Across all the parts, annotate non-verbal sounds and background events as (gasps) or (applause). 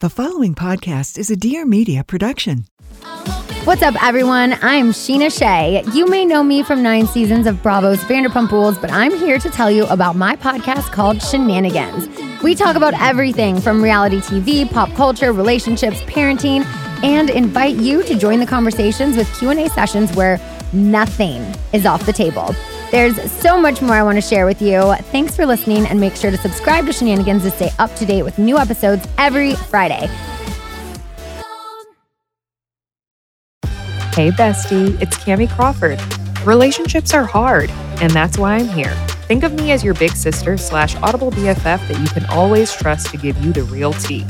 The following podcast is a Dear Media production. What's up, everyone? I'm Scheana Shay. You may know me from nine seasons of Bravo's Vanderpump Rules, but I'm here to tell you about my podcast called Scheananigans. We talk about everything from reality TV, pop culture, relationships, parenting, and invite you to join the conversations with Q&A sessions where nothing is off the table. There's so much more I want to share with you. Thanks for listening and make sure to subscribe to Scheananigans to stay up to date with new episodes every Friday. Hey, bestie, it's Kamie Crawford. Relationships are hard, and that's why I'm here. Think of me as your big sister slash audible BFF that you can always trust to give you the real tea.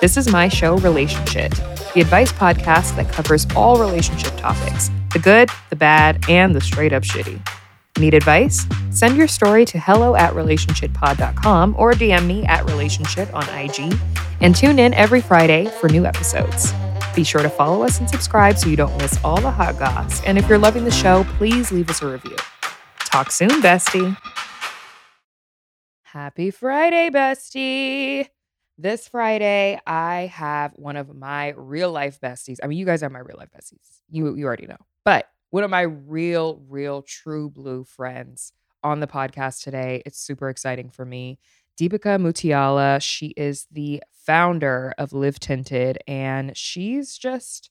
This is my show, Relationshit, the advice podcast that covers all relationship topics the good, the bad, and the straight up shitty. Need advice? Send your story to hello at relationshitpod.com or DM me at relationshit on IG and tune in every Friday for new episodes. Be sure to follow us and subscribe so you don't miss all the hot goss. And if you're loving the show, please leave us a review. Talk soon, bestie. Happy Friday, bestie. This Friday, I have one of my real life besties. I mean, you guys are my real life besties. You you already know. But one of my real, real, true blue friends on the podcast today. It's super exciting for me. Deepica Mutyala, she is the founder of Live Tinted, and she's just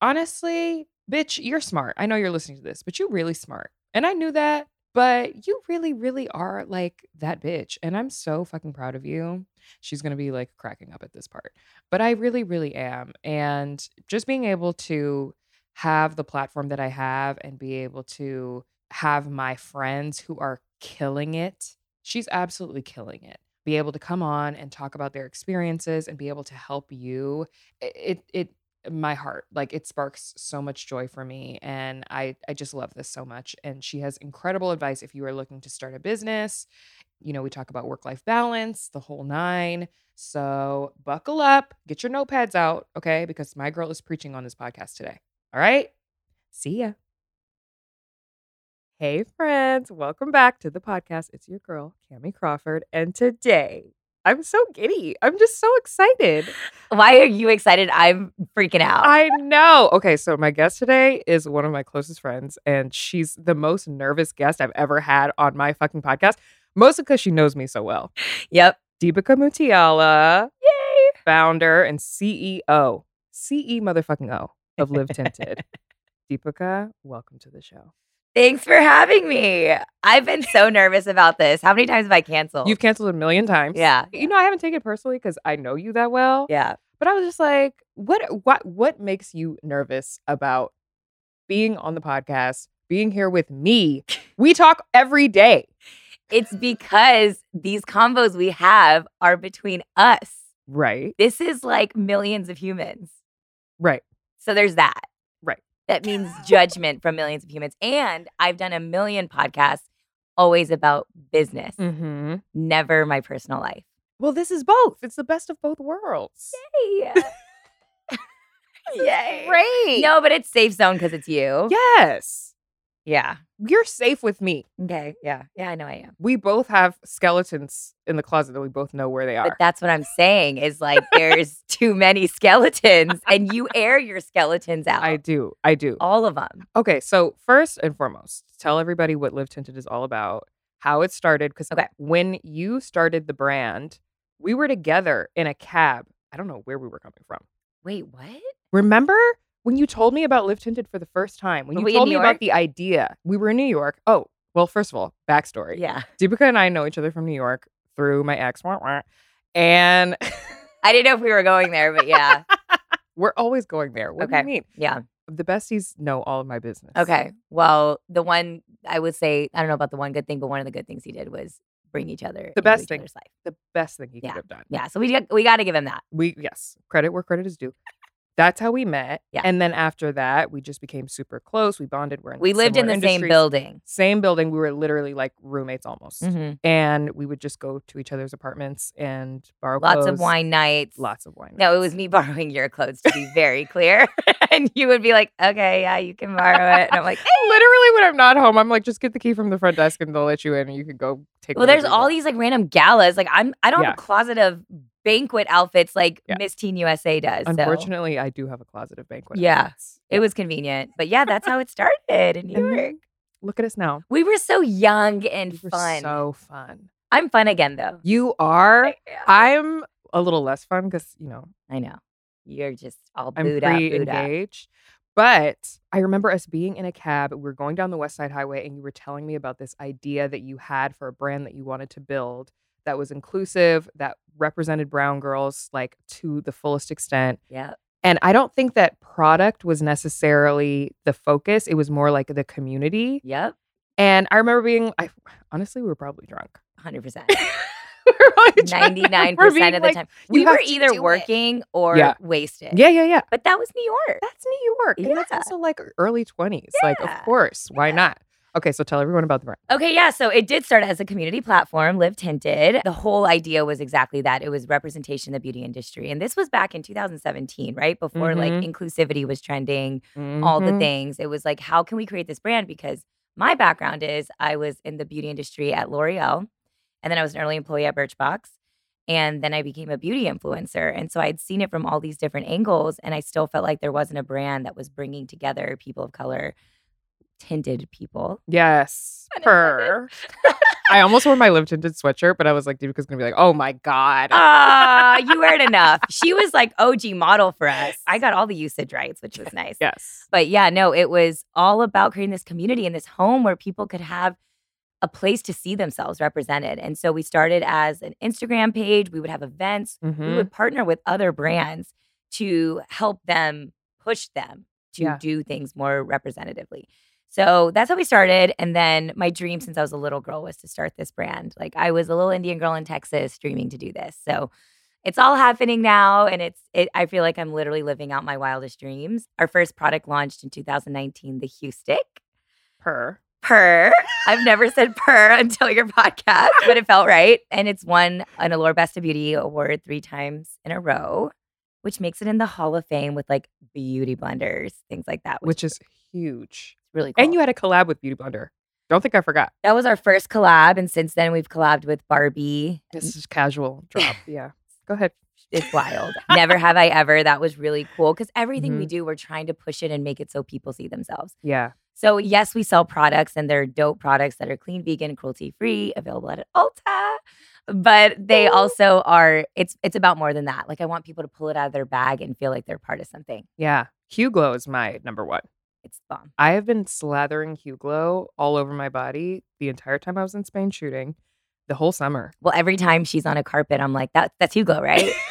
honestly, bitch, you're smart. I know you're listening to this, but you're really smart. And I knew that, but you really, really are like that bitch. And I'm so fucking proud of you. She's gonna be like cracking up at this part, but I really, really am. And just being able to have the platform that I have and be able to have my friends who are killing it. She's absolutely killing it. Be able to come on and talk about their experiences and be able to help you. It it, my heart like it sparks so much joy for me and I I just love this so much and she has incredible advice if you are looking to start a business. You know, we talk about work-life balance, the whole 9. So, buckle up, get your notepads out, okay? Because my girl is preaching on this podcast today. All right. See ya. Hey, friends. Welcome back to the podcast. It's your girl, Kamie Crawford. And today, I'm so giddy. I'm just so excited. Why are you excited? I'm freaking out. I know. Okay, so my guest today is one of my closest friends, and she's the most nervous guest I've ever had on my fucking podcast, mostly because she knows me so well. Yep. Deepica Mutyala, yay, founder and CEO, CE motherfucking O of Live Tinted. Deepica, welcome to the show. Thanks for having me. I've been so nervous about this. How many times have I canceled? You've canceled a million times. Yeah. You know, I haven't taken it personally because I know you that well. Yeah. But I was just like, what what what makes you nervous about being on the podcast, being here with me? We talk every day. It's because these combos we have are between us. Right. This is like millions of humans. Right. So there's that. Right. That means judgment from millions of humans. And I've done a million podcasts always about business, Mm-hmm. never my personal life. Well, this is both. It's the best of both worlds. Yay. (laughs) Yay. Great. No, but it's safe zone because it's you. Yes. Yeah. You're safe with me. Okay. Yeah. Yeah, I know I am. We both have skeletons in the closet that we both know where they are. But that's what I'm saying is like there's (laughs) too many skeletons and you air your skeletons out. I do. I do. All of them. Okay, so first and foremost, tell everybody what Live Tinted is all about, how it started. Because Okay. when you started the brand, we were together in a cab. I don't know where we were coming from. Wait, what? Remember when you told me about Live Tinted for the first time? When you we told me York? about the idea, we were in New York. Oh, well, first of all, backstory. Yeah. Deepika and I know each other from New York through my ex, wah, wah. and (laughs) I didn't know if we were going there, but yeah. (laughs) we're always going there. What do Okay. you mean? Yeah. The besties know all of my business. Okay. Well, the one I would say, I don't know about the one good thing, but one of the good things he did was bring each other into best each thing. other's life. The best thing he Yeah. could have done. Yeah. So we got, we got to give him that. we yes credit where credit is due that's how we met Yeah. and then after that we just became super close we bonded we're in We lived in the similar same building. same building we were literally like roommates almost Mhm. and we would just go to each other's apartments and borrow Lots of wine nights. lots of wine No, it was me (laughs) borrowing your clothes to be very clear. (laughs) and you would be like, okay, yeah, you can borrow it. And I'm like, "Eh." literally when i'm not home i'm like just get the key from the front desk and they'll let you in and you can go take well, there's all want. these like random galas. Like I'm, I don't Yeah. have a closet of banquet outfits like Yeah. Miss Teen USA does. so Unfortunately, I do have a closet of banquet. Yeah. outfits. it was convenient. But yeah, that's how it started in New York. Look at us now. We were so young and We were fun. so fun. I'm fun again though. You are. I'm a little less fun because you know I know. You're just all I'm booed up, booed up. But I remember us being in a cab. We were going down the West Side Highway, and you were telling me about this idea that you had for a brand that you wanted to build that was inclusive, that represented brown girls like to the fullest extent. Yeah. And I don't think that product was necessarily the focus. It was more like the community. Yep. And I remember being, I honestly, we were probably drunk. 100%. (laughs) We were probably drunk. We were 99% of the like, time. We were either do it." working or Yeah. wasted. Yeah, yeah, yeah. But that was New York. That's New York. And that's also like early 20s. Like, of course. Why Yeah. not? Okay, so tell everyone about the brand. Okay, yeah. So it did start as a community platform, Live Tinted. The whole idea was exactly that. It was representation in the beauty industry. And this was back in 2017, right? Before like Mhm. inclusivity was trending, all the Mhm. things. It was like, how can we create this brand? Because my background is I was in the beauty industry at L'Oreal, and then I was an early employee at Birchbox. And then I became a beauty influencer. And so I'd seen it from all these different angles. And I still felt like there wasn't a brand that was bringing together people of color, tinted people. Yes. Her. I almost wore my live tinted sweatshirt, but I was like, Deepica's gonna be like, oh my God. Ah, you heard enough. She was like OG model for us. I got all the usage rights, which was (laughs) nice. yes. But yeah, no, it was all about creating this community and this home where people could have a place to see themselves represented. And so we started as an Instagram page. We would have events. We Mhm. would partner with other brands to help them push them to Yeah. do things more representatively. So that's how we started. And then my dream since I was a little girl was to start this brand. Like I was a little Indian girl in Texas dreaming to do this. So it's all happening now and it's it, I feel like I'm literally living out my wildest dreams. Our first product launched in 2019, the Hue Stick. Her. Purr. I've never said purr (laughs) until your podcast, but it felt right. And it's won an Allure Best of Beauty award three times in a row, which makes it in the Hall of Fame with like beauty blenders, things like that, Which is huge. Really cool. And you had a collab with Beauty Blender. Don't think I forgot. that was our first collab. And since then, we've collabed with Barbie. This is casual drop. (laughs) Yeah. Go ahead. It's wild. Never have I ever. That was really cool because everything Mm-hmm. we do, we're trying to push it and make it so people see themselves. Yeah. So, yes, we sell products and they're dope products that are clean, vegan, cruelty free, available at Ulta. But they also are, it's it's about more than that. Like I want people to pull it out of their bag and feel like they're part of something. Yeah. Hue Glow is my number one. It's bomb. I have been slathering Hue Glow all over my body the entire time I was in Spain shooting, the whole summer. Well, every time she's on a carpet, I'm like, that that's Hugo, right? (laughs)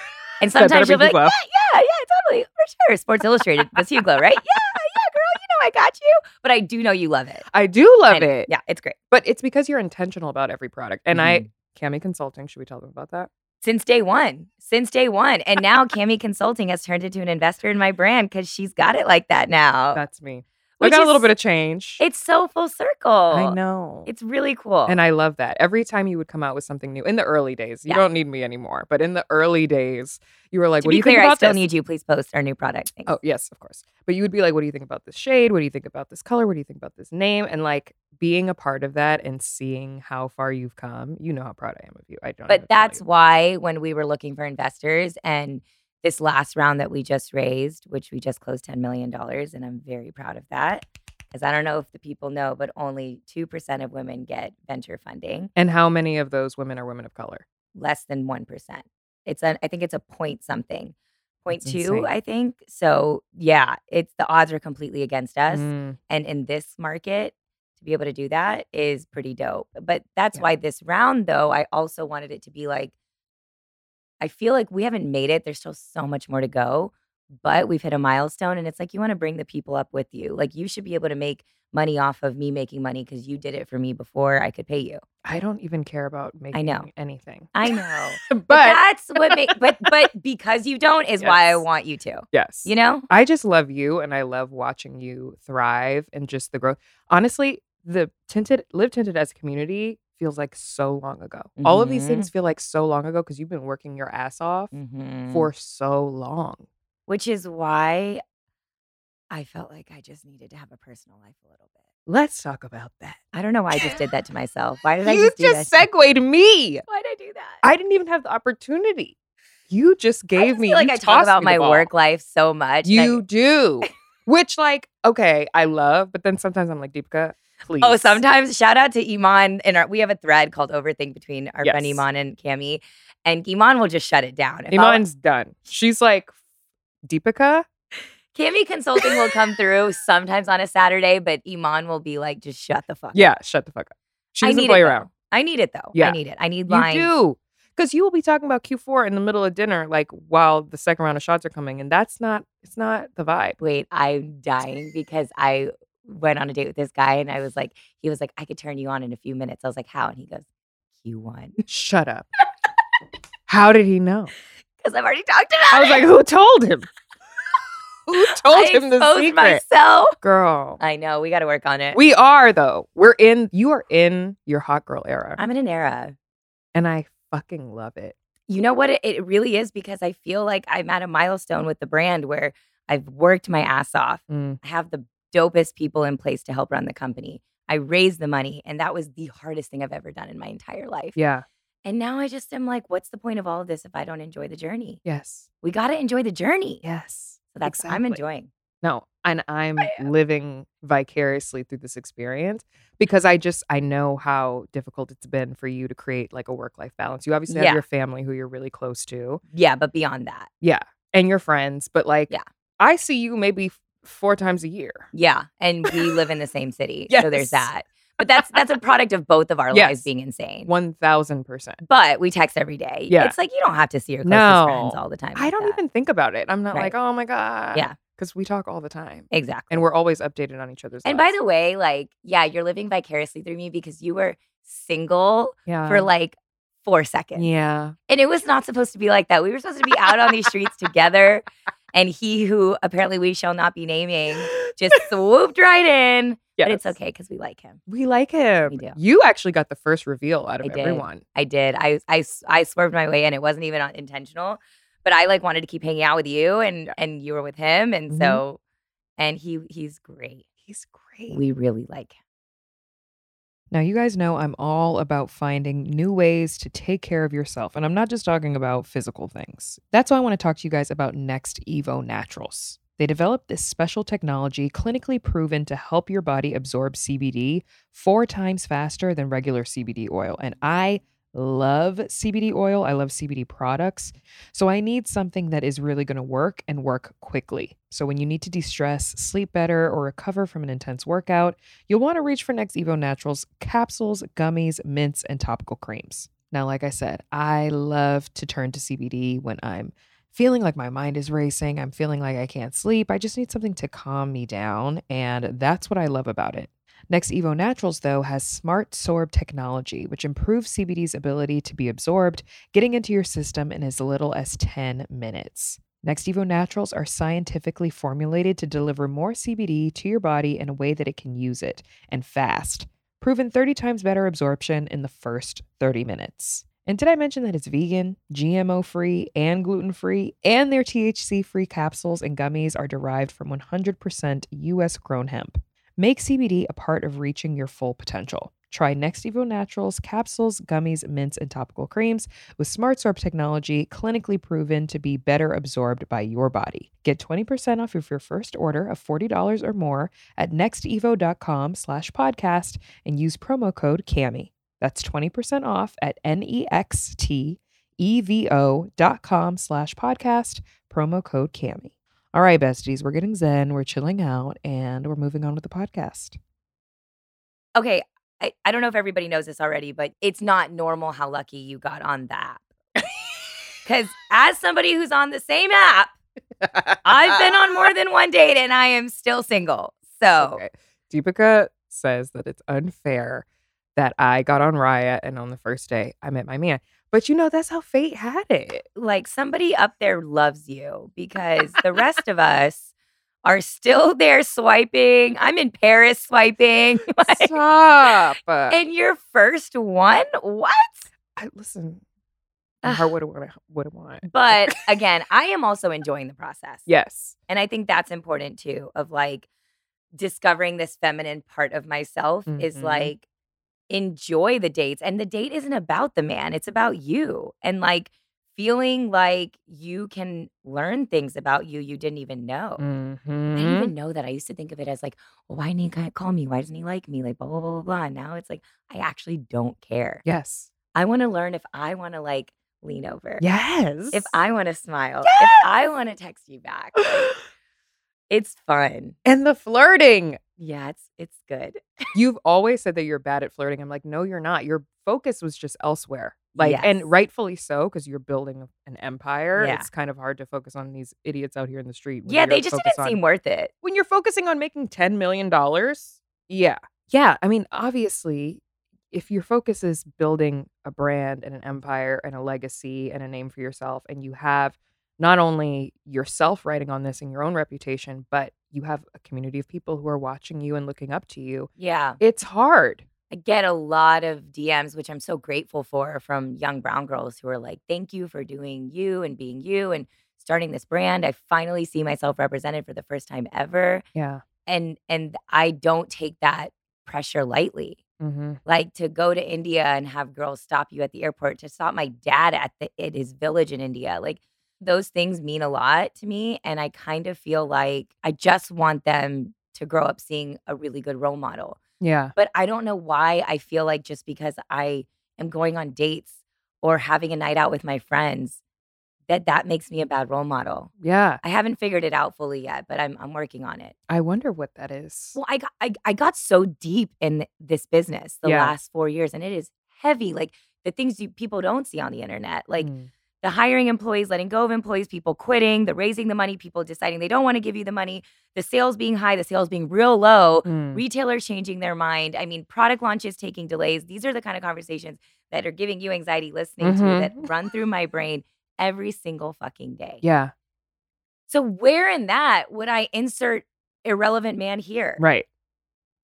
And sometimes she'll be be like, Hugo. yeah, yeah, yeah, totally, for sure. Sports Illustrated, that's Hugo, right? Yeah, yeah, girl, you know I got you. But I do know you love it. I do love And, it. Yeah, it's great. But it's because you're intentional about every product. And I, Mhm. Kamie Consulting, should we tell them about that? Since day one. Since day one. And now Kamie Consulting has turned into an investor in my brand because she's got it like that now. That's me. I which got a little bit of change. It's so full circle. I know. It's really cool. and I love that. Every time you would come out with something new in the early days, you Yeah. don't need me anymore. But in the early days, you were like, to "What do you clear, think about I still this?" need you. Please post our new product. Thanks. Oh, yes, of course. But you would be like, what do you think about this shade? What do you think about this color? What do you think about this name? And like being a part of that and seeing how far you've come, you know how proud I am of you. I don't. but that's why when we were looking for investors and this last round that we just raised, which we just closed $10 million, and I'm very proud of that. Because I don't know if the people know, but only 2% of women get venture funding, And how many of those women are women of color? less than 1%. It's an, I think it's a point something, point That's two, insane. I think. So yeah, it's the odds are completely against us. Mm, And in this market, to be able to do that is pretty dope. But that's Yeah. why this round, though, I also wanted it to be like, I feel like we haven't made it. There's still so much more to go, but we've hit a milestone. And it's like you want to bring the people up with you. Like you should be able to make money off of me making money because you did it for me before I could pay you. I don't even care about making I know. anything. I (laughs) know. but But that's what make (laughs) but but because you don't is why I want you to. yes, You know? I just love you and I love watching you thrive and just the growth. Honestly, the tinted live tinted as a community feels like so long ago. All of these Mhm. things feel like so long ago because you've been working your ass off Mhm. for so long. which is why I felt like I just needed to have a personal life a little bit. Let's talk about that. I don't know why I just did that to (laughs) myself. Why did I you just do just segued me. Why did I do that? I didn't even have the opportunity. You just I gave just me feel like I talk about my work life so much. and I- You do. (laughs) Which like, okay, I love, but then sometimes I'm like, Deepica, Oh, please. Oh, sometimes shout out to Iman and our we have a thread called Overthink between our friend Iman and Kamie. And Iman will just shut it down. If I'll- Iman's done. She's like, Deepica? Kamie consulting will come (laughs) through sometimes on a Saturday, but Iman will be like, just shut the fuck up. Yeah, shut the fuck up. She doesn't play around. I need it though. Yeah. I need it. I need You do. Because you will be talking about Q4 in the middle of dinner, like while the second round of shots are coming. And that's not, it's not the vibe. Wait, I'm dying because I went on a date with this guy and I was like, he was like, I could turn you on in a few minutes. I was like, how? And he goes, Q1. Shut up. (laughs) How did he know? Because I've already talked about it. I was it. like, who told him? (laughs) Who told I him the exposed secret? myself. Girl. I know. We got to work on it. We are though. We're in you are in your hot girl era. I'm in an era. and I fucking love it. You know what? It, it really is because I feel like I'm at a milestone with the brand where I've worked my ass off. Mm. I have the dopest people in place to help run the company. I raised the money, and that was the hardest thing I've ever done in my entire life. Yeah. And now I just am like, what's the point of all of this if I don't enjoy the journey? Yes. We got to enjoy the journey. Yes. So that's I'm enjoying. No, and I'm living vicariously through this experience because I just I know how difficult it's been for you to create like a work life balance. You obviously Yeah. have your family who you're really close to. Yeah, but beyond that, Yeah. And your friends, but like Yeah. I see you maybe four times a year. yeah, and we live in the same city, (laughs) so there's that. But that's that's a product of both of our Yes. lives being insane. One thousand percent. But we text every day. Yeah. it's like you don't have to see your closest friends all the time. I don't that. even think about it. I'm not Right. like, oh my God. Yeah. Because we talk all the time. exactly. And we're always updated on each other's And by the way, like, yeah, you're living vicariously through me because you were single yeah. for like four seconds. Yeah. And it was not supposed to be like that. We were supposed to be out on these streets together. And he who apparently we shall not be naming (laughs) just swooped right in. But it's okay because we like him. We like him. We do. You actually got the first reveal out of everyone. I did. everyone. I did. I, I, I swerved my way in. It wasn't even intentional. But I like wanted to keep hanging out with you and Yeah. and you were with him. And Mhm. so and he he's great. He's great. We really like him. Now, you guys know I'm all about finding new ways to take care of yourself. And I'm not just talking about physical things. That's why I want to talk to you guys about NextEvo Naturals. They developed this special technology clinically proven to help your body absorb CBD four times faster than regular CBD oil. And I love CBD oil. I love CBD products. So I need something that is really going to work and work quickly. So when you need to de stress, sleep better, or recover from an intense workout, you'll want to reach for NextEvo Naturals capsules, gummies, mints, and topical creams. Now, like I said, I love to turn to CBD when I'm feeling like my mind is racing. I'm feeling like I can't sleep. I just need something to calm me down. And that's what I love about it. NextEvo Naturals, though, has Smart Sorb technology, which improves CBD's ability to be absorbed, getting into your system in as little as 10 minutes. NextEvo Naturals are scientifically formulated to deliver more CBD to your body in a way that it can use it, and fast. Proven 30 times better absorption in the first 30 minutes. And did I mention that it's vegan, GMO free, and gluten free, and their THC free capsules and gummies are derived from 100% US grown hemp? Make CBD a part of reaching your full potential. Try NextEvo Naturals capsules, gummies, mints, and topical creams with Smart Sorb technology clinically proven to be better absorbed by your body. Get 20% off of your first order of $40 or more at nextevo.com slash podcast and use promo code CAMI. That's 20% off at N-E-X-T-E-V-O dot com slash podcast, promo code CAMI. All right, besties, we're getting zen, we're chilling out, and we're moving on with the podcast. Okay. I, I don't know if everybody knows this already, but it's not normal how lucky you got on the app. Because as somebody who's on the same app, I've been on more than one date and I am still single. So Okay. Deepika says that it's unfair that I got on Raya and on the first day I met my man. But you know, that's how fate had it. like somebody up there loves you because the rest of us are still there swiping. I'm in Paris swiping. (laughs) Like, Stop. And your first one? What? I, listen, my heart would have. Would have. But (laughs) again, I am also enjoying the process. Yes. And I think that's important too of like discovering this feminine part of myself is Mhm. like enjoy the dates. And the date isn't about the man, it's about you. And like feeling like you can learn things about you you didn't even know. I didn't even mm-hmm. know that. I used to think of it as like, well, why didn't he call me? Why doesn't he like me? Like blah blah blah blah blah. And now it's like I actually don't care. Yes. I want to learn if I want to like lean over. Yes. If I want to smile. Yes! If I want to text you back. like, (gasps) it's fun. and the flirting. Yeah, it's it's good. You've always said that you're bad at flirting. I'm like, no, you're not. Your focus was just elsewhere. Like, Yes. and rightfully so, because you're building an empire. Yeah. It's kind of hard to focus on these idiots out here in the street. Yeah, they just didn't on- seem worth it. when you're focusing on making $10 million. Yeah. Yeah. I mean, obviously, if your focus is building a brand and an empire and a legacy and a name for yourself, and you have not only yourself writing on this and your own reputation, but you have a community of people who are watching you and looking up to you, Yeah. it's hard. I get a lot of DMs, which I'm so grateful for from young brown girls who are like, thank you for doing you and being you and starting this brand. I finally see myself represented for the first time ever. Yeah. And and I don't take that pressure lightly. Mm-hmm. Like to go to India and have girls stop you at the airport, to stop my dad at the at his village in India. Like those things mean a lot to me. And I kind of feel like I just want them to grow up seeing a really good role model Yeah. but I don't know why I feel like just because I am going on dates or having a night out with my friends that that makes me a bad role model. Yeah. I haven't figured it out fully yet, but I'm I'm working on it. I wonder what that is. Well, I got I, I got so deep in this business the Yeah. last 4 years and it is heavy like the things you people don't see on the internet. Like Mm. The hiring employees, letting go of employees, people quitting, the raising the money, people deciding they don't want to give you the money, the sales being high, the sales being real low, Mm. retailers changing their mind. I mean, product launches taking delays. These are the kind of conversations that are giving you anxiety listening Mhm. to that run through my brain every single fucking day. Yeah. So where in that would I insert irrelevant man here? Right.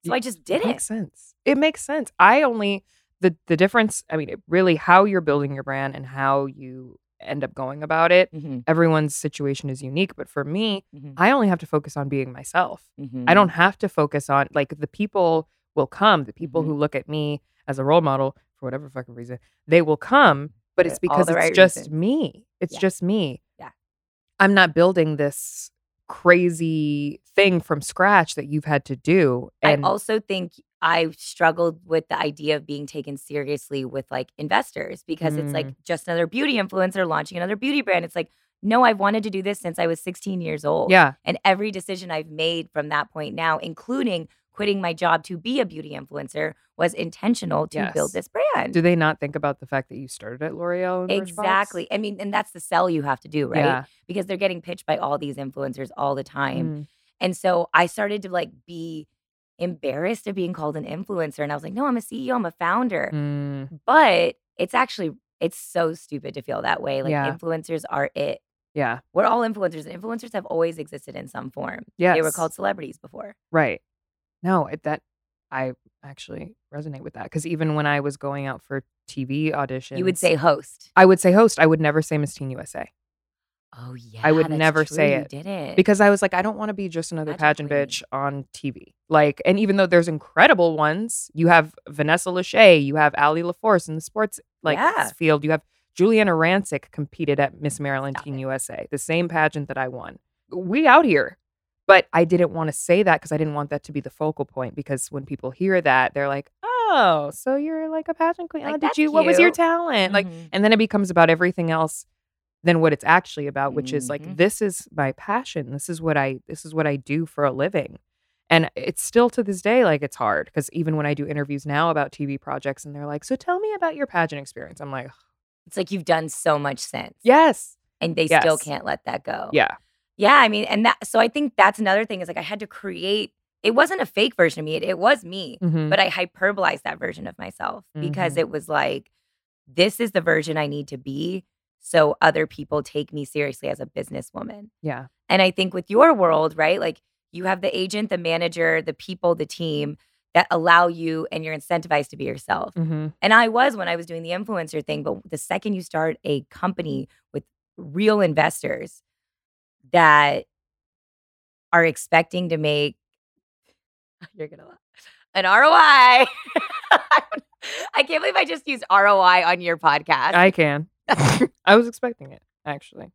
So I just did It makes sense. It makes sense. I only the the difference. I mean, it really how you're building your brand and how you end up going about it. Mhm, Everyone's situation is unique, but for me, mhm, I only have to focus on being myself. I mhm. don't have to focus on like the people will come. The people who look at me as a role model for whatever fucking reason, they will come. But it's because it's right just me. It's Yeah. just me. Yeah. I'm not building this crazy thing from scratch that you've had to do. And I also think I struggled with the idea of being taken seriously with like investors because it's like Mm. just another beauty influencer launching another beauty brand. It's like, no, I've wanted to do this since I was 16 years old. yeah, And every decision I've made from that point now, including quitting my job to be a beauty influencer, was intentional to Yes. build this brand. do they not think about the fact that you started at L'Oreal? exactly. I mean, and that's the sell you have to do, right? Yeah. Because they're getting pitched by all these influencers all the time. Mm. And so I started to like be embarrassed of being called an influencer. And I was like, no, I'm a CEO, I'm a founder. Mm. But it's actually, it's so stupid to feel that way. Like Yeah. influencers are it. Yeah. We're all influencers. and Influencers have always existed in some form. Yeah. They were called celebrities before. Right. No, it, that I actually resonate with that because even when I was going out for TV auditions, You would say host. I would say host. I would never say Miss Teen USA Oh yeah. I would never true, say you it Didn't. because I was like, I don't want to be just another Pageant queen. bitch on TV. Like, and even though there's incredible ones, you have Vanessa Lachey, you have Allie LaForce in the sports like Yeah. field, you have Giuliana Rancic competed at Miss Maryland Stop Teen it. USA, the same pageant that I won. We out here. But I didn't want to say that because I didn't want that to be the focal point. Because when people hear that, they're like, "Oh, so you're like a pageant queen? Like, oh, did you? What was your talent?" Like, Mhm. and then it becomes about everything else than what it's actually about which is Mhm. like this is my passion this is what i this is what i do for a living and it's still to this day like it's hard because even when i do interviews now about tv projects and they're like so tell me about your pageant experience i'm like it's like you've done so much since. yes And they still can't let that go. yeah Yeah, I mean, and that so I think that's another thing is like I had to create it wasn't a fake version of me. It, it was me, Mhm. but I hyperbolized that version of myself because Mhm. it was like this is the version I need to be so other people take me seriously as a businesswoman. yeah And I think with your world, right? Like you have the agent, the manager, the people, the team that allow you and you're incentivized to be yourself. hmm And I was when I was doing the influencer thing, but the second you start a company with real investors that are expecting to make (laughs) you're gonna laugh. An ROI. (laughs) I can't believe I just used ROI on your podcast. i can (laughs) I was expecting it, actually.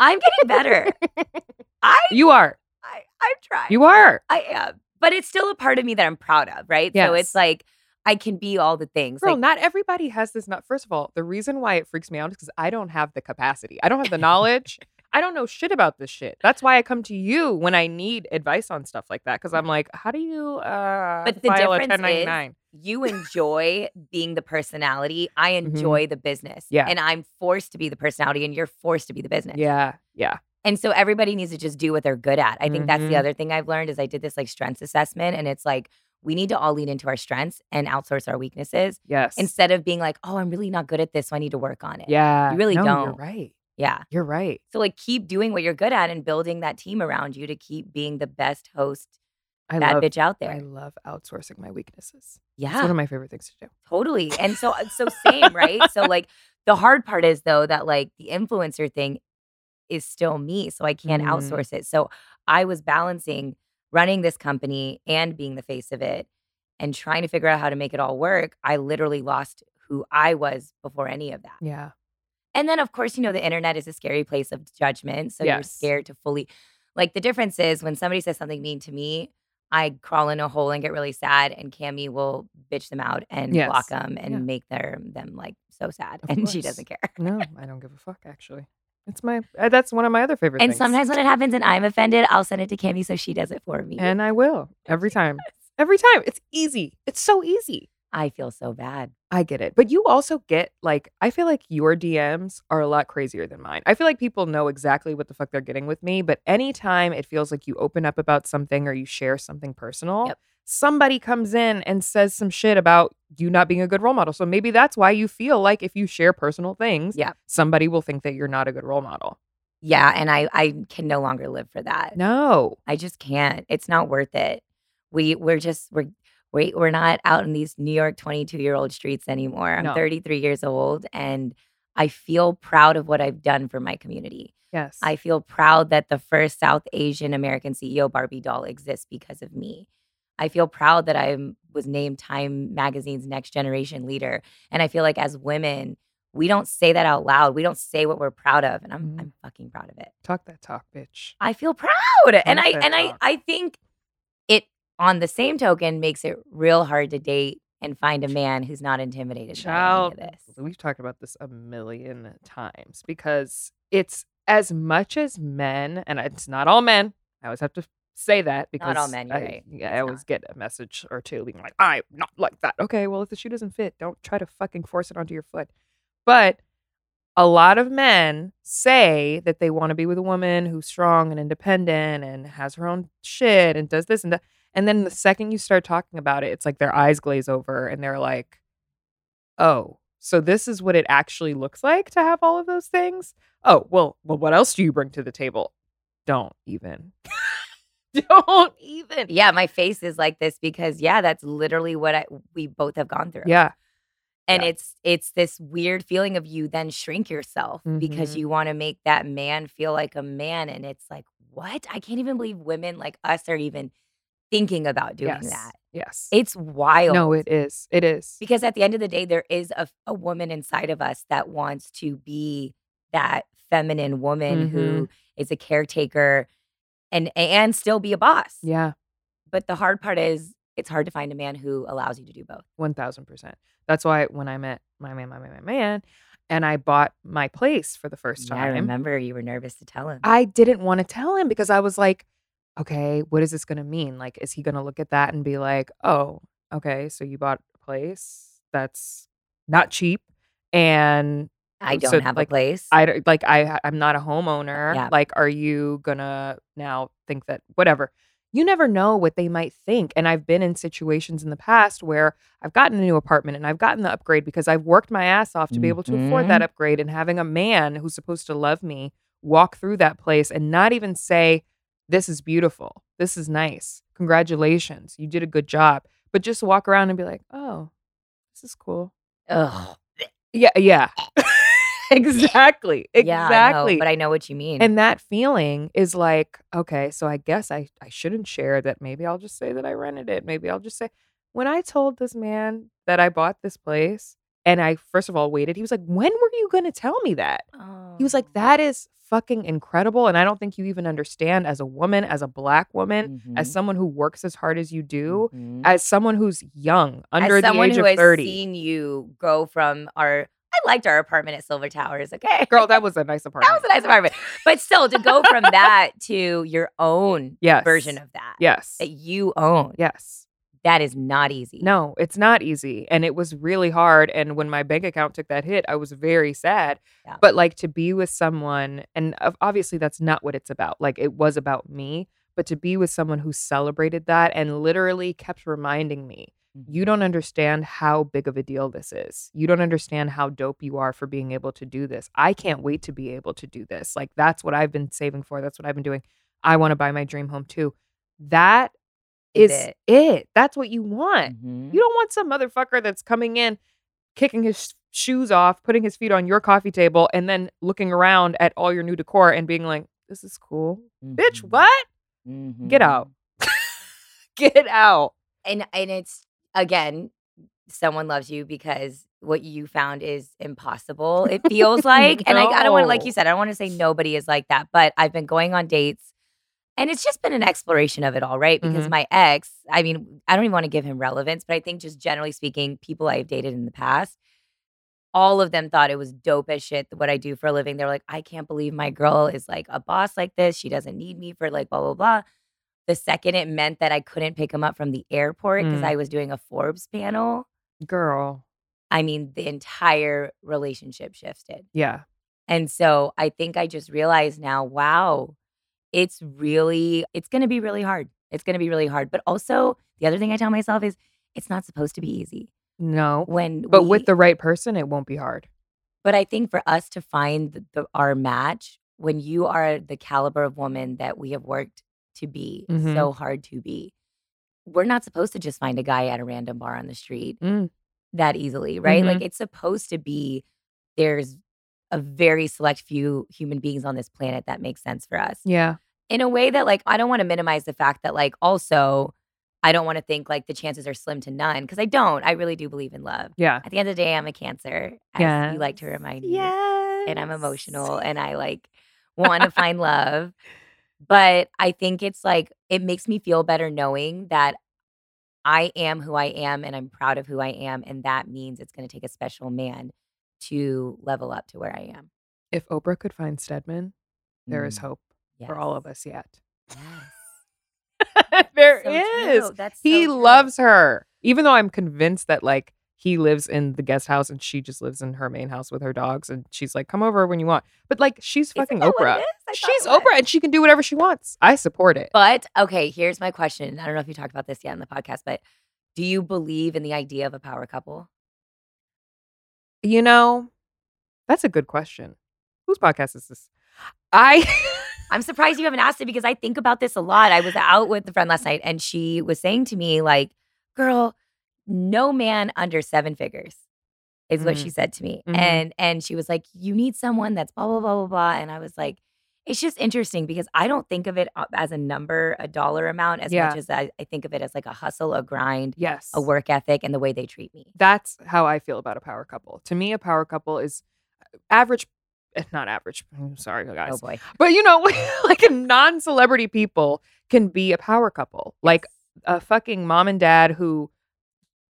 I'm getting better. (laughs) I, You are. I I'm trying. You are. I am. But it's still a part of me that I'm proud of, right? So it's like I can be all the things. Girl, like, not everybody has this. Not first of all, the reason why it freaks me out is because I don't have the capacity. I don't have the knowledge. (laughs) I don't know shit about this shit. That's why I come to you when I need advice on stuff like that. Because I'm like, how do you uh But the file a difference is- 1099? You enjoy being the personality. I enjoy the business. Mm-hmm. Yeah. And I'm forced to be the personality and you're forced to be the business. Yeah, yeah. And so everybody needs to just do what they're good at. I think that's the Mhm. other thing I've learned is I did this like strengths assessment and it's like we need to all lean into our strengths and outsource our weaknesses Yes. instead of being like, "Oh, I'm really not good at this, so I need to work on it." yeah. You really No, You're don't. right. Yeah. You're right. So like keep doing what you're good at and building that team around you to keep being the best host I that love bitch out there. I love outsourcing my weaknesses. Yeah. It's one of my favorite things to do. Totally. And so uh, so same, (laughs) right? So like the hard part is though that like the influencer thing is still me, so I can't Mhm. outsource it. So I was balancing running this company and being the face of it and trying to figure out how to make it all work. I literally lost who I was before any of that. Yeah. And then of course, you know, the internet is a scary place of judgment, so you're scared to fully like the difference is when somebody says something mean to me, I crawl in a hole and get really sad, and Kamie will bitch them out and Yes. block them and Yeah. make their them like so sad, Of and she doesn't care. No, (laughs) I don't give a fuck. Actually, it's my. Uh, that's one of my other favorite. And things. sometimes when it happens and I'm offended, I'll send it to Kamie so she does it for me. and I will (laughs) every time. Every time. It's easy. It's so easy. I feel so bad. I get it. But you also get like I feel like your DMs are a lot crazier than mine. I feel like people know exactly what the fuck they're getting with me, but anytime it feels like you open up about something or you share something personal, Yep. somebody comes in and says some shit about you not being a good role model. So maybe that's why you feel like if you share personal things, Yep. somebody will think that you're not a good role model. Yeah, and I I can no longer live for that. No. I just can't. It's not worth it. We we're just we're we we're not out in these New York 22 year old streets anymore. I'm No. 33 years old and I feel proud of what I've done for my community. Yes. I feel proud that the first South Asian American CEO Barbie doll exists because of me. I feel proud that I was named Time Magazine's next generation leader. And I feel like as women, we don't say that out loud. We don't say what we're proud of. And I'm Mhm. I'm fucking proud of it. talk that talk, bitch. I feel proud. And I and I talk. I think it on the same token makes it real hard to date and find a man who's not intimidated Child, by any of this. we've talked about this a million times because it's as much as men, and it's not all men. I always have to say that because not all men, I, right. Yeah, It's I always not. get a message or two being like, "I'm not like that." Okay, well, if the shoe doesn't fit, don't try to fucking force it onto your foot. But a lot of men say that they want to be with a woman who's strong and independent and has her own shit and does this and that. And then the second you start talking about it, it's like their eyes glaze over and they're like, oh, so this is what it actually looks like to have all of those things? Oh, well, well, what else do you bring to the table? Don't even. (laughs) Don't even. Yeah, my face is like this because yeah, that's literally what I we both have gone through. Yeah. And Yeah. it's it's this weird feeling of you then shrink yourself because Mhm. you want to make that man feel like a man and it's like, "What? I can't even believe women like us are even thinking about doing yes. that." Yes. It's wild. no, it is. It is. because at the end of the day there is a, a woman inside of us that wants to be that feminine woman Mm-hmm. who is a caretaker and and still be a boss Yeah. but the hard part is it's hard to find a man who allows you to do both One thousand percent. That's why when I met my man, my man, my man, and I bought my place for the first Yeah, i remember you were nervous to tell him I didn't want to tell him because I was like, okay, what is this going to mean? Like, is he going to look at that and be like, oh, okay, so you bought a place that's not cheap and i don't so, have like, a place I like I I'm not a homeowner. Yeah. Like, are you gonna now think that whatever? You never know what they might think. And I've been in situations in the past where I've gotten a new apartment and I've gotten the upgrade because I've worked my ass off to be able to afford that mm-hmm. upgrade. And having a man who's supposed to love me walk through that place and not even say, This is beautiful. This is nice. Congratulations. You did a good job. But just walk around and be like, Oh, this is cool. Ugh. Yeah, yeah. exactly. (laughs) Exactly. yeah I know, but i know what you mean And that feeling is like, okay, so I guess I, I shouldn't share that. Maybe I'll just say that I rented it. Maybe I'll just say, when I told this man that I bought this place, And I first of all waited. He was like, "When were you going to tell me that?" He was like, Oh. "That is fucking incredible." And I don't think you even understand as a woman, as a black woman, as Mhm. someone who works as hard as you do, Mhm. as someone who's young, under As the someone age who of has 30. seen you go from our, I liked our apartment at Silver Towers. Okay, Girl, that was a nice apartment. (laughs) that was a nice apartment, but still to go from that to your own yes. version of that Yes. that you own, Yes. That is not easy. No, it's not easy. And it was really hard. And when my bank account took that hit, I was very sad. Yeah. But like to be with someone, and obviously that's not what it's about. Like it was about me, but to be with someone who celebrated that and literally kept reminding me, you mm-hmm. don't understand how big of a deal this is. You don't understand how dope you are for being able to do this. I can't wait to be able to do this. Like that's what I've been saving for. That's what I've been doing. I want to buy my dream home too. That Is it. it. That's what you want. Mhm. You don't want some motherfucker that's coming in, kicking his shoes off, putting his feet on your coffee table, and then looking around at all your new decor and being like, this is cool. Bitch, Mhm. what? Get Mhm. out. (laughs) Get out. and and it's again someone loves you because what you found is impossible it feels (laughs) like and I, I don't want to like you said i don't want to say nobody is like that but i've been going on dates and it's just been an exploration of it all right because Mhm. my ex i mean i don't even want to give him relevance but i think just generally speaking people i've dated in the past all of them thought it was dope as shit what i do for a living they were like i can't believe my girl is like a boss like this she doesn't need me for like blah blah blah the second it meant that I couldn't pick him up from the airport because Mm. I was doing a Forbes panel, Girl. I mean, the entire relationship shifted. Yeah. And so I think I just realized now, wow, it's really, it's going to be really hard. It's going to be really hard. But also, the other thing I tell myself is it's not supposed to be easy. No. When But we- with the right person, it won't be hard. But I think for us to find the, the, our match, when you are the caliber of woman that we have worked to be, Mhm. so hard to be, we're not supposed to just find a guy at a random bar on the street Mm. that easily, right? Mhm. Like it's supposed to be there's a very select few human beings on this planet that make sense for us. Yeah. In a way that like I don't want to minimize the fact that like also I don't want to think like the chances are slim to none because I don't. I really do believe in love. Yeah. At the end of the day, I'm a cancer, as you like to remind me Yes. and I'm emotional and I like want to find love. But I think it's like it makes me feel better knowing that I am who I am and I'm proud of who I am. And that means it's going to take a special man to level up to where I am. If Oprah could find Stedman, there is Mm, hope for all of us yet. yes. (laughs) there So is. true. That's he so loves her. Even though I'm convinced that like he lives in the guest house and she just lives in her main house with her dogs and she's like, come over when you want. But like she's fucking that what it Oprah. is? I thought She's. Oprah and she can do whatever she wants. I support it. But okay, here's my question. I don't know if you talked about this yet in the podcast, but do you believe in the idea of a power couple? You know, that's a good question. Whose podcast is this? I (laughs) I'm surprised you haven't asked it because I think about this a lot. I was out with a friend last night and she was saying to me, like, girl, no man under seven figures is what she said to me. Mhm. And and she was like, you need someone that's blah, blah, blah, blah, blah. And I was like, it's just interesting because I don't think of it uh, as a number, a dollar amount, as Yeah. much as I, I think of it as like a hustle, a grind, yes. a work ethic, and the way they treat me. That's how I feel about a power couple. To me, a power couple is average eh, not average. I'm sorry, guys. Oh boy. But you know, (laughs) like a non-celebrity people can be a power couple. Like a fucking mom and dad who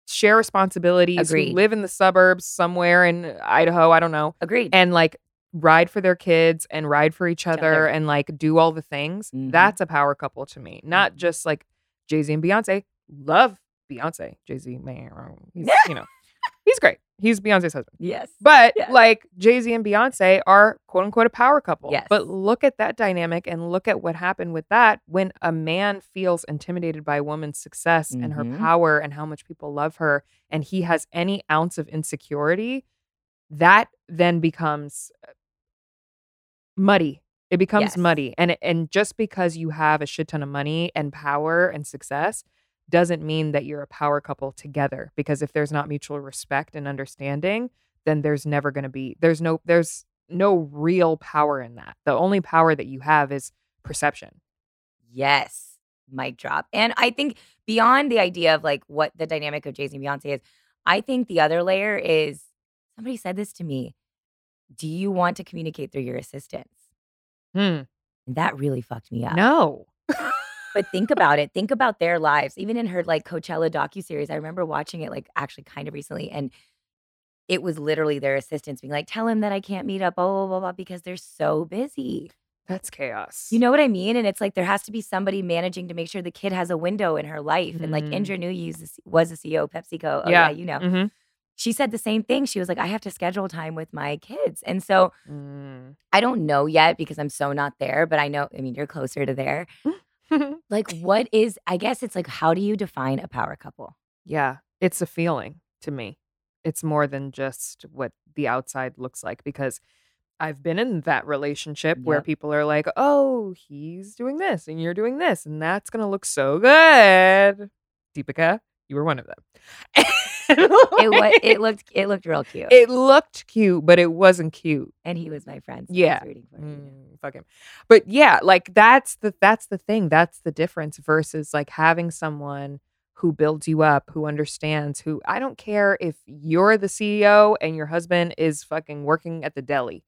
share responsibilities, Agreed. who live in the suburbs somewhere in Idaho, I don't know, Agreed. and like ride for their kids and ride for each other, other. and like do all the things. Mhm. That's a power couple to me. Not Mhm. just like Jay-Z and Beyonce. Love Beyonce. Jay-Z, man, he's, you know, (laughs) he's great. He's Beyonce's husband. yes. But Yes. like Jay Z and Beyonce are quote unquote a power couple. Yes. But look at that dynamic and look at what happened with that when a man feels intimidated by a woman's success and her Mhm. power and how much people love her, and he has any ounce of insecurity, that then becomes uh, muddy. It becomes Yes. muddy. And and just because you have a shit ton of money and power and success doesn't mean that you're a power couple together because if there's not mutual respect and understanding, then there's never going to be there's no there's no real power in that. The only power that you have is perception. Yes. Mic drop. And I think beyond the idea of like what the dynamic of Jay Z and Beyonce is, I think the other layer is somebody said this to me. Do you want to communicate through your assistants? Hmm. And that really fucked me up. No. But think about it. Think about their lives. Even in her like Coachella docu series, I remember watching it like actually kind of recently, and it was literally their assistants being like, "Tell him that I can't meet up, blah blah blah, blah because they're so busy." That's chaos. You know what I mean? And it's like there has to be somebody managing to make sure the kid has a window in her life. And like. Indra Nooyi used was a CEO of PepsiCo. Oh yeah, Yeah. you know. Mhm. She said the same thing. She was like, "I have to schedule time with my kids," and so Mm. I don't know yet because I'm so not there. But I know. I mean, you're closer to there. (laughs) Like, what is? I guess it's like, how do you define a power couple? yeah, it's a feeling to me. It's more than just what the outside looks like because I've been in that relationship where people are like, "Oh, he's doing this and you're doing this and that's going to look so good." Deepica, you were one of them. (laughs) (laughs) It was. It looked. It looked real cute. it looked cute, but it wasn't cute. and he was my friend. So Yeah. was rooting for him. Mm, fuck him. But yeah, like that's the that's the thing. That's the difference versus like having someone who builds you up, who understands, who I don't care if you're the CEO and your husband is fucking working at the deli.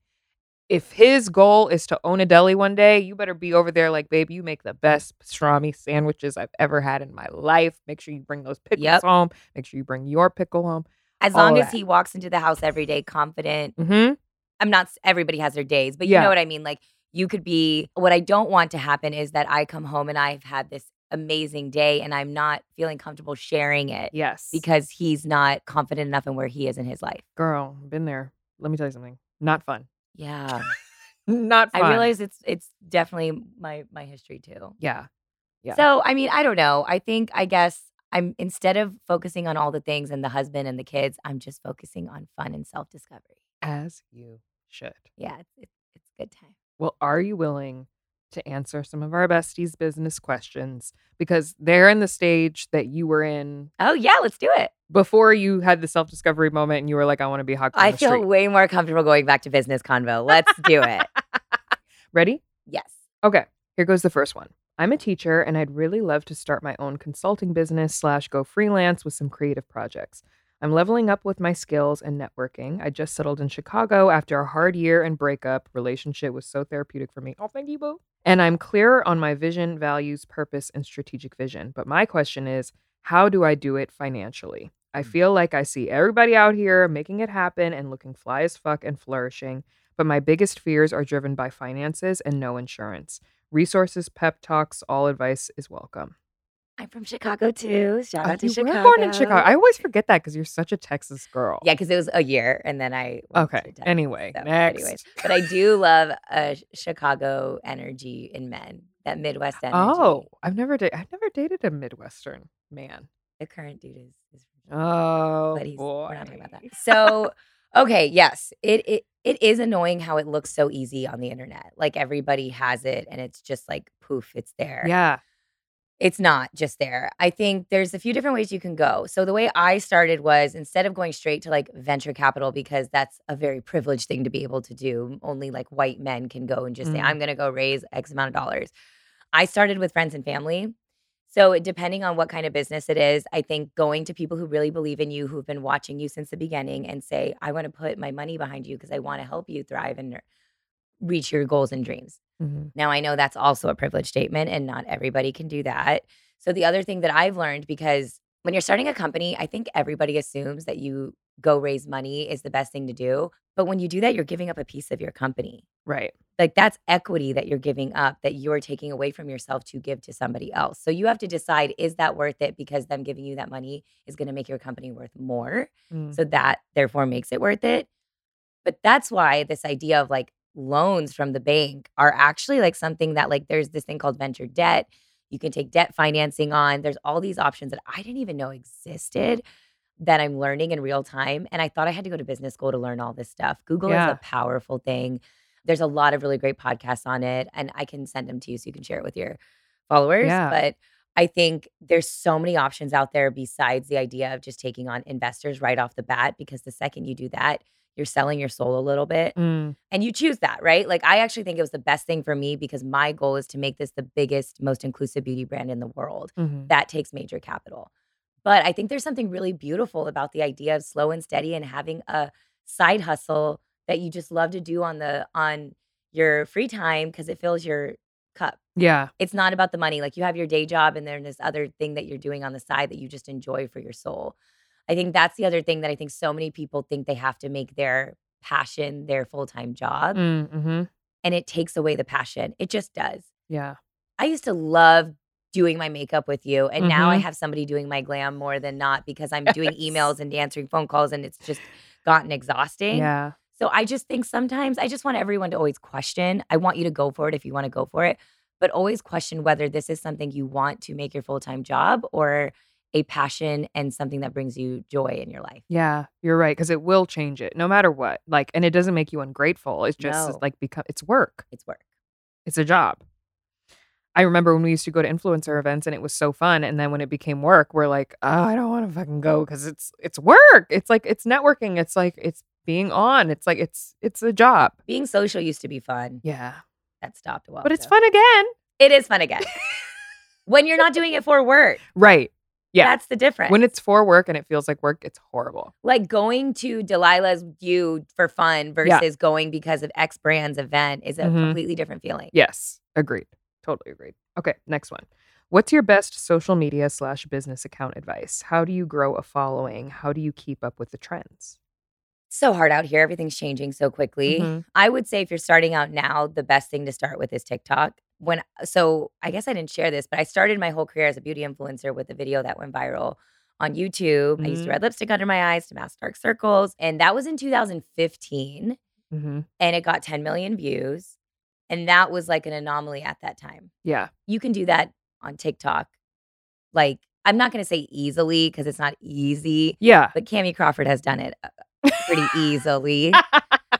If his goal is to own a deli one day, you better be over there like, babe, you make the best pastrami sandwiches I've ever had in my life. Make sure you bring those pickles Yep. home. Make sure you bring your pickle home. As long of as that. he walks into the house every day confident. Mm-hmm. I'm not. Everybody has their days, but you Yeah. know what I mean. Like you could be. What I don't want to happen is that I come home and I've had this amazing day and I'm not feeling comfortable sharing it Yes. because he's not confident enough in where he is in his life. girl, been there. Let me tell you something. Not fun. Yeah, (laughs) Not fun. I realize it's it's definitely my my history too. Yeah. Yeah. So, I mean, I don't know. I think, I guess I'm instead of focusing on all the things and the husband and the kids, I'm just focusing on fun and self discovery. As you should. Yeah, it's, it's, it's a good time. Well, are you willing to answer some of our besties' business questions? Because they're in the stage that you were in Oh, yeah, let's do it. before you had the self discovery moment and you were like, I want to be hot. I feel street. way more comfortable going back to business convo. Let's do it. (laughs) Ready? Yes. Okay, here goes the first one. I'm a teacher and I'd really love to start my own consulting business slash go freelance with some creative projects. I'm leveling up with my skills and networking. I just settled in Chicago after a hard year and breakup. Relationshit was so therapeutic for me. Oh, thank you, boo. And I'm clearer on my vision, values, purpose, and strategic vision. But my question is, how do I do it financially? I mm. feel like I see everybody out here making it happen and looking fly as fuck and flourishing. But my biggest fears are driven by finances and no insurance. Resources, pep talks, all advice is welcome. I'm from Chicago too. Shout Oh, to you Chicago. were born in Chicago. I always forget that because you're such a Texas girl. yeah, because it was a year and then I. Okay. Texas, Anyway, so next. anyways. But I do love a Chicago energy in men, that Midwest energy. Oh, I've never dated. I've never dated a Midwestern man. The current dude is. is Oh but he's, boy. we're not talking about that. (laughs) So, okay, yes, it, it it is annoying how it looks so easy on the internet. Like everybody has it, and it's just like poof, it's there. Yeah. It's not just there. I think there's a few different ways you can go. So the way I started was instead of going straight to like venture capital because that's a very privileged thing to be able to do. Only like white men can go and just say Mm. I'm going to go raise X amount of dollars. I started with friends and family. So depending on what kind of business it is, I think going to people who really believe in you, who've been watching you since the beginning, and say, "I want to put my money behind you because I want to help you thrive and reach your goals and dreams." Mhm. Now, I know that's also a privileged statement, and not everybody can do that. So, the other thing that I've learned because when you're starting a company, I think everybody assumes that you go raise money is the best thing to do. But when you do that, you're giving up a piece of your company. Right. Like that's equity that you're giving up that you're taking away from yourself to give to somebody else. So, you have to decide is that worth it because them giving you that money is going to make your company worth more. Mm. So that therefore makes it worth it. But that's why this idea of like loans from the bank are actually like something that like there's this thing called venture debt. You can take debt financing on. There's all these options that I didn't even know existed that I'm learning in real time. And I thought I had to go to business school to learn all this stuff. Google is a powerful thing. There's a lot of really great podcasts on it, and I can send them to you so you can share it with your followers. Yeah. But I think there's so many options out there besides the idea of just taking on investors right off the bat, because the second you do that, you're selling your soul a little bit Mm. and you choose that, right? Like, I actually think it was the best thing for me because my goal is to make this the biggest, most inclusive beauty brand in the world. Mhm. That takes major capital. But I think there's something really beautiful about the idea of slow and steady and having a side hustle that you just love to do on the on your free time because it fills your cup. Yeah. It's not about the money. Like you have your day job and then this other thing that you're doing on the side that you just enjoy for your soul. I think that's the other thing that I think so many people think they have to make their passion their full-time job Mm-hmm. and it takes away the passion. It just does. Yeah. I used to love doing my makeup with you and now I Mhm. have somebody doing my glam more than not because I'm doing emails and answering phone calls and it's just gotten exhausting. Yeah. So I just think sometimes I just want everyone to always question. I want you to go for it if you want to go for it, but always question whether this is something you want to make your full-time job or a passion and something that brings you joy in your life. Yeah, you're right because it will change it no matter what. Like, and it doesn't make you ungrateful. It's just No. like become it's work. It's work. It's a job. I remember when we used to go to influencer events and it was so fun, and then when it became work, we're like, oh, I don't want to fucking go because it's it's work. It's like it's networking. It's like it's being on. It's like it's it's a job. Being social used to be fun. Yeah, That stopped a while but it's fun again. It is fun again. (laughs) when you're not doing it for work. Right. Yeah. That's the difference. When it's for work and it feels like work, it's horrible. like going to Delilah's you for fun Yeah. versus going because of X brand's event is a Mhm. completely different feeling. Yes, agreed. Totally agreed. Okay, next one. What's your best social media slash business account advice? How do you grow a following? How do you keep up with the trends? so hard out here. Everything's changing so quickly. Mhm. I would say if you're starting out now, the best thing to start with is TikTok. When so I guess I didn't share this, but I started my whole career as a beauty influencer with a video that went viral on YouTube. I used to Mhm. red lipstick under my eyes to mask dark circles, and that was in 2015, Mm-hmm. and it got 10 million views, and that was like an anomaly at that time. Yeah. You can do that on TikTok, like I'm not going to say easily because it's not easy, Yeah. but Kamie Crawford has done it uh, pretty (laughs) easily.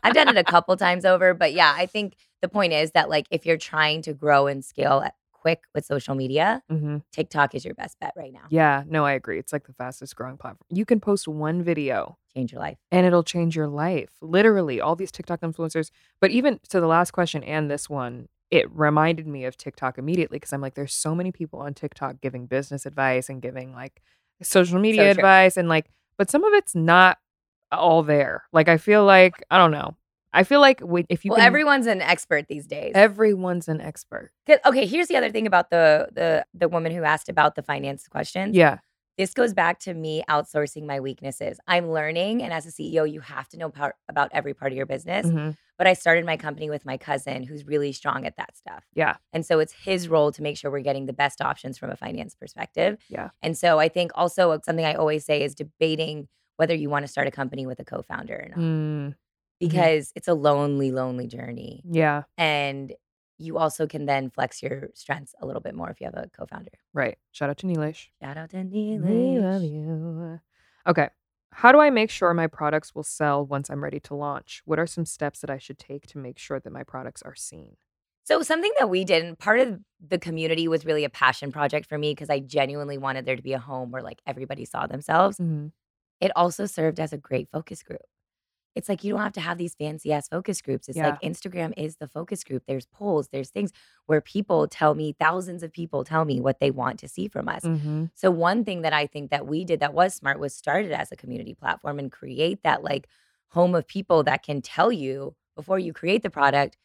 I've done it a couple times over, but yeah, I think the point is that like if you're trying to grow and scale at- quick with social media, hmm TikTok is your best bet right now. Yeah. No, I agree. It's like the fastest growing platform. You can post one video Change your life. and it'll change your life. Literally, all these TikTok influencers. But even to the last question and this one, it reminded me of TikTok immediately because I'm like, there's so many people on TikTok giving business advice and giving like social media So advice and like, but some of it's not all there. Like, I feel like I don't know. I feel like when, if you well, can, everyone's an expert these days. everyone's an expert. okay, here's the other thing about the the the woman who asked about the finance questions. Yeah. This goes back to me outsourcing my weaknesses. I'm learning, and as a CEO, you have to know par- about every part of your business. Mhm. But I started my company with my cousin, who's really strong at that stuff. Yeah. And so it's his role to make sure we're getting the best options from a finance perspective. Yeah. And so I think also something I always say is debating whether you want to start a company with a co-founder or not, Mm, because it's a lonely, lonely journey, yeah. and you also can then flex your strengths a little bit more if you have a co-founder. Right. Shout out to Neelish. Shout out to We love you. Okay. How do I make sure my products will sell once I'm ready to launch? What are some steps that I should take to make sure that my products are seen? So something that we did, and part of the community was really a passion project for me because I genuinely wanted there to be a home where like everybody saw themselves. Mhm. it also served as a great focus group. It's like you don't have to have these fancy ass focus groups. It's like Instagram is the focus group. There's polls, there's things where people tell me, thousands of people tell me what they want to see from us. Mhm. So one thing that I think that we did that was smart was started as a community platform and create that like home of people that can tell you before you create the product.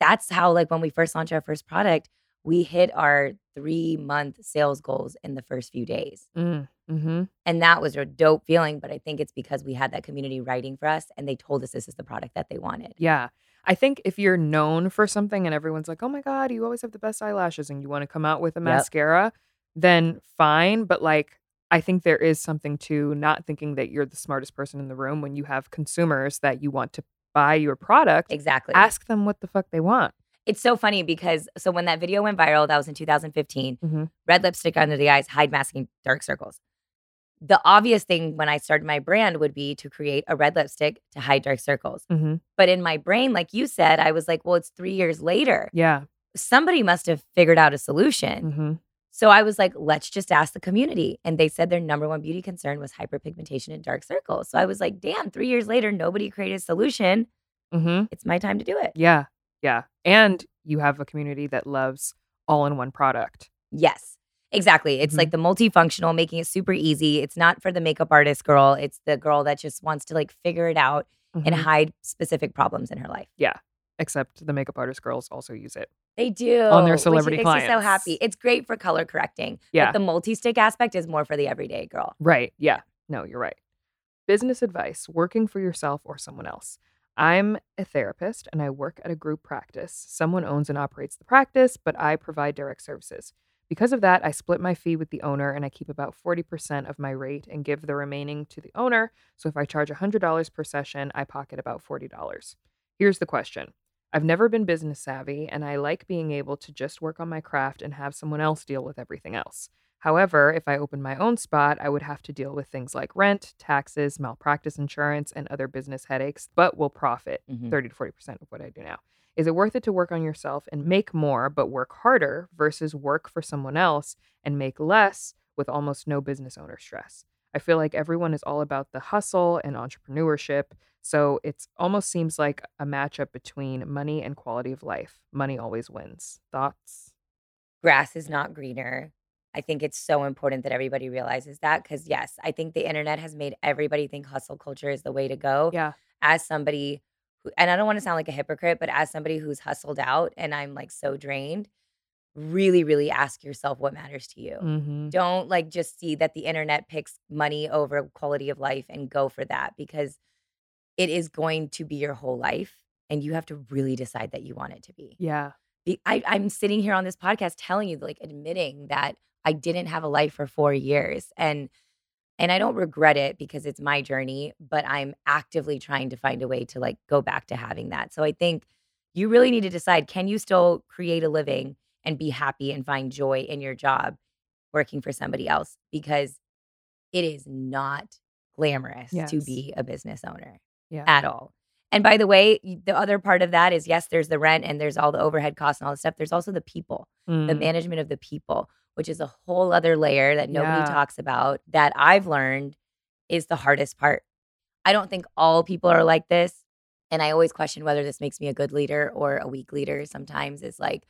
That's how like when we first launched our first product, we hit our 3 month sales goals in the first few days. Mm, mhm. And that was a dope feeling. But I think it's because we had that community writing for us and they told us this is the product that they wanted. Yeah. I think if you're known for something and everyone's like, oh my God, you always have the best eyelashes and you want to come out with a Yep. mascara, then fine. But like, I think there is something to not thinking that you're the smartest person in the room when you have consumers that you want to buy your product. Exactly. Ask them what the fuck they want. It's so funny because so when that video went viral, that was in 2015, Mhm. red lipstick under the eyes, hide masking dark circles. The obvious thing when I started my brand would be to create a red lipstick to hide dark circles. hmm But in my brain, like you said, I was like, well, it's three years later. Yeah. Somebody must have figured out a solution. hmm So I was like, let's just ask the community. And they said their number one beauty concern was hyperpigmentation and dark circles. So I was like, damn, three years later, nobody created a solution. hmm It's my time to do it. Yeah. Yeah. And you have a community that loves all in one product. Yes, exactly. It's Mhm. like the multifunctional, making it super easy. It's not for the makeup artist girl. It's the girl that just wants to like figure it out and Mhm. hide specific problems in her life. Yeah. Except the makeup artist girls also use it. They do On their which celebrity makes me so happy. It's great for color correcting. Yeah. But the multi-stick aspect is more for the everyday girl. Right. Yeah. No, you're right. Business advice working for yourself or someone else. I'm a therapist and I work at a group practice. Someone owns and operates the practice, but I provide direct services. Because of that, I split my fee with the owner and I keep about 40% of my rate and give the remaining to the owner. So if I charge $100 per session, I pocket about $40. Here's the question I've never been business savvy and I like being able to just work on my craft and have someone else deal with everything else. However, if I opened my own spot, I would have to deal with things like rent, taxes, malpractice insurance, and other business headaches, but will profit Mhm. 30 to 40% of what I do now. Is it worth it to work on yourself and make more, but work harder versus work for someone else and make less with almost no business owner stress? I feel like everyone is all about the hustle and entrepreneurship. So it almost seems like a matchup between money and quality of life. Money always wins. Thoughts? grass is not greener. I think it's so important that everybody realizes that because, yes, I think the internet has made everybody think hustle culture is the way to go. Yeah. As somebody who, and I don't want to sound like a hypocrite, but as somebody who's hustled out and I'm like so drained, really, really ask yourself what matters to you. Mm-hmm. Don't like just see that the internet picks money over quality of life and go for that because it is going to be your whole life and you have to really decide that you want it to be Yeah. I, I'm sitting here on this podcast telling you, like, admitting that I didn't have a life for four years, and and I don't regret it because it's my journey. But I'm actively trying to find a way to like go back to having that. So I think you really need to decide: can you still create a living and be happy and find joy in your job working for somebody else? Because it is not glamorous to be a business owner Yeah. at all. And by the way, the other part of that is yes, there's the rent and there's all the overhead costs and all the stuff. There's also the people, the Mm. management of the people, which is a whole other layer that nobody Yeah. talks about that I've learned is the hardest part. I don't think all people are like this. And I always question whether this makes me a good leader or a weak leader. Sometimes it's like,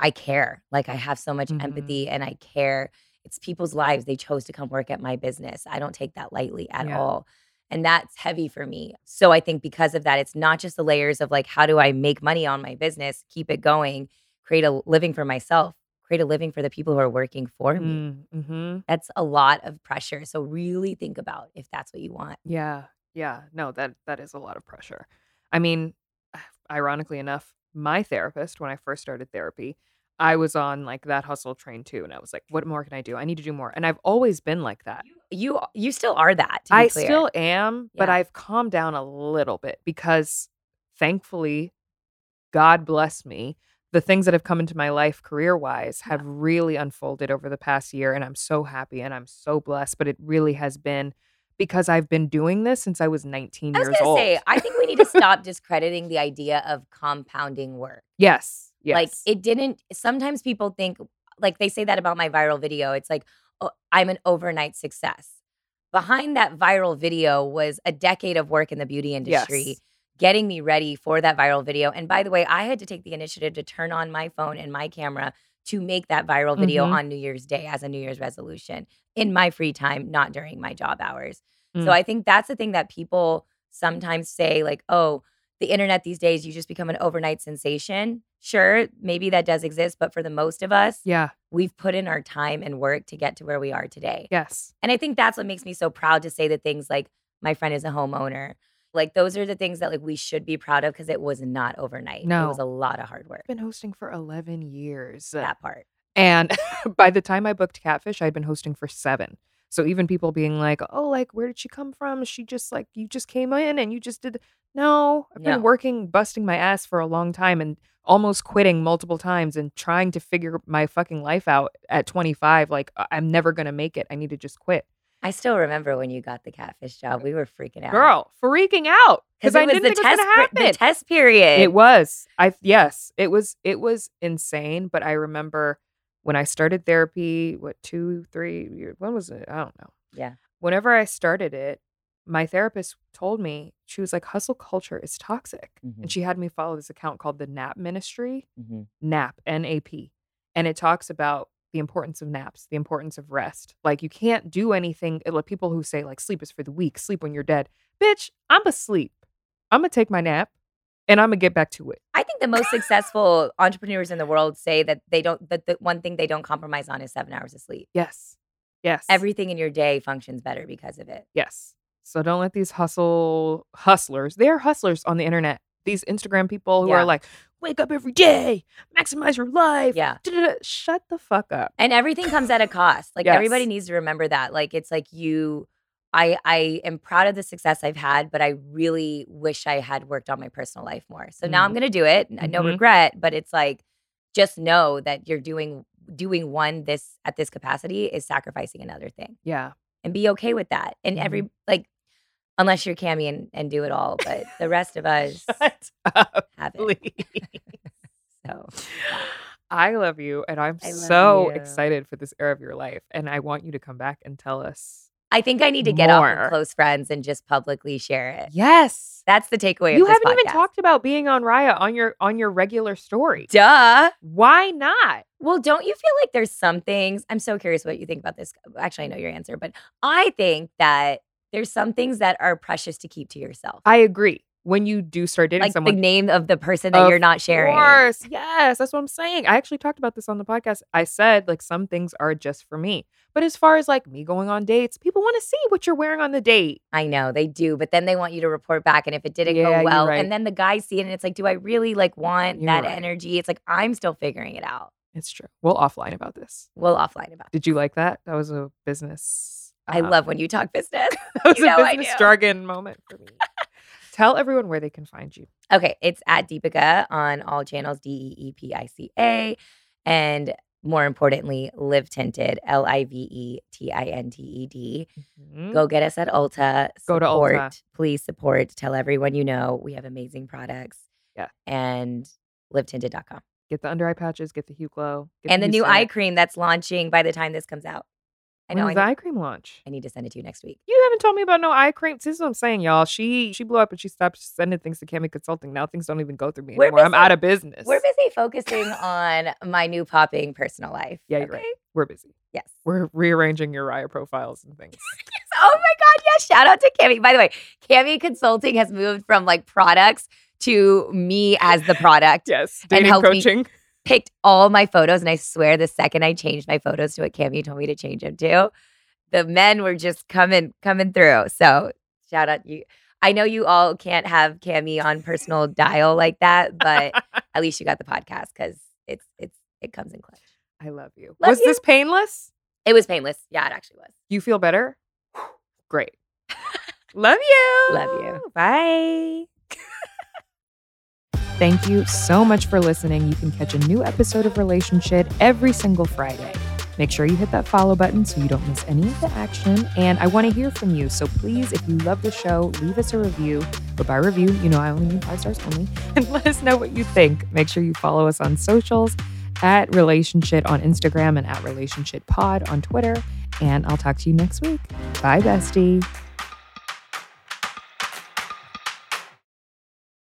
I care. Like I have so much Mhm. empathy and I care. It's people's lives. They chose to come work at my business. I don't take that lightly at Yeah. all. And that's heavy for me. So I think because of that, it's not just the layers of like, how do I make money on my business, keep it going, create a living for myself, create a living for the people who are working for me. Mm-hmm. That's a lot of pressure. So really think about if that's what you want. Yeah. Yeah. No, that that is a lot of pressure. I mean, (sighs) ironically enough, my therapist, when I first started therapy, I was on like that hustle train too. And I was like, what more can I do? I need to do more. And I've always been like that. You you still are that. To be I clear. still am, but I've calmed down a little bit because thankfully, God bless me, the things that have come into my life career wise have really unfolded over the past year. And I'm so happy and I'm so blessed. But it really has been because I've been doing this since I was 19 I was years old. say, I think we need to stop discrediting the idea of compounding work. yes. Yes. Like it didn't. Sometimes people think, like they say that about my viral video. It's like oh, I'm an overnight success. Behind that viral video was a decade of work in the beauty industry, Yes. Getting me ready for that viral video. And by the way, I had to take the initiative to turn on my phone and my camera to make that viral video Mhm. on New Year's Day as a New Year's resolution in my free time, not during my job hours. So Mm. I think that's the thing that people sometimes say, like, oh, the internet these days, you just become an overnight sensation. Sure, maybe that does exist, but for the most of us, Yeah. we've put in our time and work to get to where we are today. Yes. And I think that's what makes me so proud to say the things like my friend is a homeowner. Like those are the things that like we should be proud of because it was not overnight. No. It was a lot of hard work. I've been hosting for 11 years. That part. And (laughs) by the time I booked Catfish, I'd been hosting for seven. So even people being like, oh, like, where did she come from? She just like, you just came in and you just did. No, I've been working, busting my ass for a long time and almost quitting multiple times and trying to figure my fucking life out at 25. Like, I'm never going to make it. I need to just quit. I still remember when you got the catfish job. We were freaking out. Girl, freaking out because I was didn't the think it was test going to happen. the test period. It was. I yes, it was it was insane, but I remember when I started therapy, what, 2 3 years, when was it? I don't know. Yeah. Whenever I started it, my therapist told me, she was like hustle culture is toxic. Mhm. And she had me follow this account called the NAP Ministry, Mhm. NAP, N A P. And it talks about the importance of naps, the importance of rest. Like you can't do anything. Like people who say like sleep is for the weak, sleep when you're dead. Bitch, I'm asleep. I'm gonna take my nap and I'm gonna get back to it. I think the most successful entrepreneurs in the world say that they don't that the one thing they don't compromise on is seven hours of sleep. Yes. Yes. Everything in your day functions better because of it. Yes. So don't let these hustle hustlers. They are hustlers on the internet. These Instagram people who Yeah. are like, wake up every day, maximize your life. Yeah. da-da-da." Shut the fuck up. And everything comes at a cost. Like everybody needs to remember that. Like it's like you I I am proud of the success I've had, but I really wish I had worked on my personal life more. So now I'm Mhm. going to do it. n- No regret, but it's like just know that you're doing doing one this at this capacity is sacrificing another thing. Yeah. And be okay with that. And every like unless you're Kamie and, and do it all, but the rest of (laughs) us up, have it. (laughs) So I love you, and I'm so you. excited for this era of your life. And I want you to come back and tell us. I think I need to get off More. of close friends and just publicly share it. Yes, That's the takeaway you of this haven't even talked about being on Raya on your on your regular story. Duh. Why not? Well, don't you feel like there's some things? I'm so curious what you think about this. Actually, I know your answer, but I think that there's some things that are precious to keep to yourself. I agree. When you do start dating someone like someone, the name of the person that you're not sharing. Of course. Yes, that's what I'm saying. I actually talked about this on the podcast. I said like some things are just for me. But as far as like me going on dates, people want to see what you're wearing on the date. I know they do, but then they want you to report back. And if it didn't Yeah, go well, right. and then the guys see it and it's like, do I really like want You're that right. energy? It's like, I'm still figuring it out. It's true. We'll offline about this. We'll offline about. Did you like that? That was a business. I uh, love when you talk business. (laughs) that was you know a business jargon moment for me. (laughs) Tell everyone where they can find you. Okay, it's at Deepica on all channels, D E E P I C A. And more importantly, Live Tinted, L I V E T I N T E D. Mhm. Go get us at Ulta. Go to Ulta. Please support. Tell everyone you know. We have amazing products. Yeah. And livetinted.com. Get the under eye patches, get the Hue Glow. get And the new eye cream that's launching by the time this comes out. I When know. I the need, eye cream launch? I need to send it to you next week. You haven't told me about no eye cream. This is what I'm saying, y'all. She she blew up and she stopped sending things to Kamie Consulting. Now things don't even go through me We're anymore. I'm out of business. We're busy focusing on my new popping personal life. Yeah, you're right. We're busy. Yes. We're rearranging your Raya profiles and things. (laughs) Oh my God. Yes. Shout out to Kamie. By the way, Kamie Consulting has moved from like products to me as the product. yes. And Dating me- coaching. Picked all my photos. And I swear the second I changed my photos to what Kamie told me to change them to, the men were just coming, coming through. So shout out you. I know you all can't have Kamie on personal (laughs) dial like that, but at least you got the podcast because it's it's it comes in clutch. I love you. Love was this painless? It was painless. Yeah, it actually was. You feel better? (laughs) Great. love you. Love you. Bye. (laughs) Thank you so much for listening. You can catch a new episode of Relationshit every single Friday. Make sure you hit that follow button so you don't miss any of the action. And I want to hear from you. So please, if you love the show, leave us a review. But by review, you know I only mean five stars only. (laughs) And let us know what you think. Make sure you follow us on socials at Relationshit on Instagram and at Relationshit Pod on Twitter. And I'll talk to you next week. Bye, bestie.